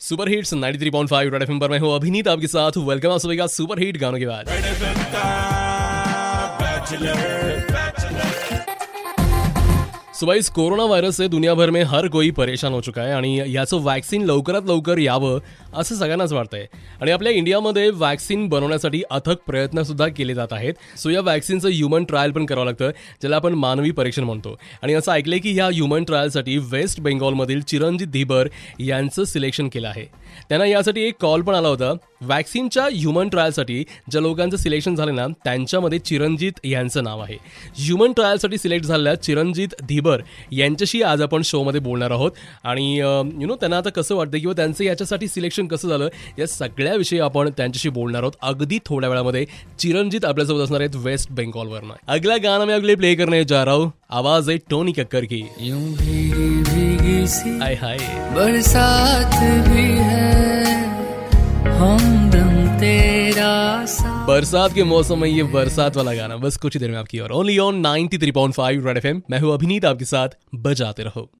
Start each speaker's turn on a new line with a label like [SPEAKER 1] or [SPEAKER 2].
[SPEAKER 1] Super hits 93.5 red FM पर मैं हूं अभिनीत आपके साथ वेलकम आप सभी का सुपर हिट गानों के बाद। सो इस कोरोना व्हायरस से दुनिया भर में हर कोई परेशान हो चुका आहे आणि याचं वॅक्सिन लवकरात लवकर यावं असं सगळ्यांनाच वाटतंय. आणि आपल्या इंडियामध्ये वॅक्सिन बनवण्यासाठी अथक प्रयत्न सुद्धा केले जात आहेत. सो या वॅक्सिनचं ह्युमन ट्रायल पण करावं लागतं ज्याला आपण मानवी परीक्षण म्हणतो. आणि असं ऐकलंय की ह्या ह्युमन ट्रायलसाठी वेस्ट बेंगॉलमधील चिरंजीत धीबर यांचं सिलेक्शन केलं आहे. त्यांना यासाठी एक कॉल पण आला होता. वॅक्सिनच्या ह्युमन ट्रायलसाठी ज्या लोकांचं सिलेक्शन झालं ना त्यांच्यामध्ये चिरंजीत यांचं नाव आहे. ह्युमन ट्रायलसाठी सिलेक्ट झालेल्या चिरंजीत धीबर यांच्याशी आज आपण शोमध्ये बोलणार आहोत. आणि यु नो त्यांना आता कसं वाटतं किंवा त्यांचं याच्यासाठी सिलेक्शन कसं झालं या सगळ्याविषयी आपण त्यांच्याशी बोलणार आहोत. अगदी थोड्या वेळामध्ये चिरंजीत आपल्यासोबत असणार आहेत वेस्ट बेंगॉलवरनं अगला गाना मैं अगले प्ले करने जा रहा हूं. आवाज है टोनी कक्कर की. हाय हाय.
[SPEAKER 2] बरसात भी है।
[SPEAKER 1] बरसात के मौसम में ये बरसात वाला गाना बस कुछ ही देर में आपकी और ओनली ऑन 93.5 रेड एफएम मैं हूं अभिनीत आपके साथ बजाते रहो।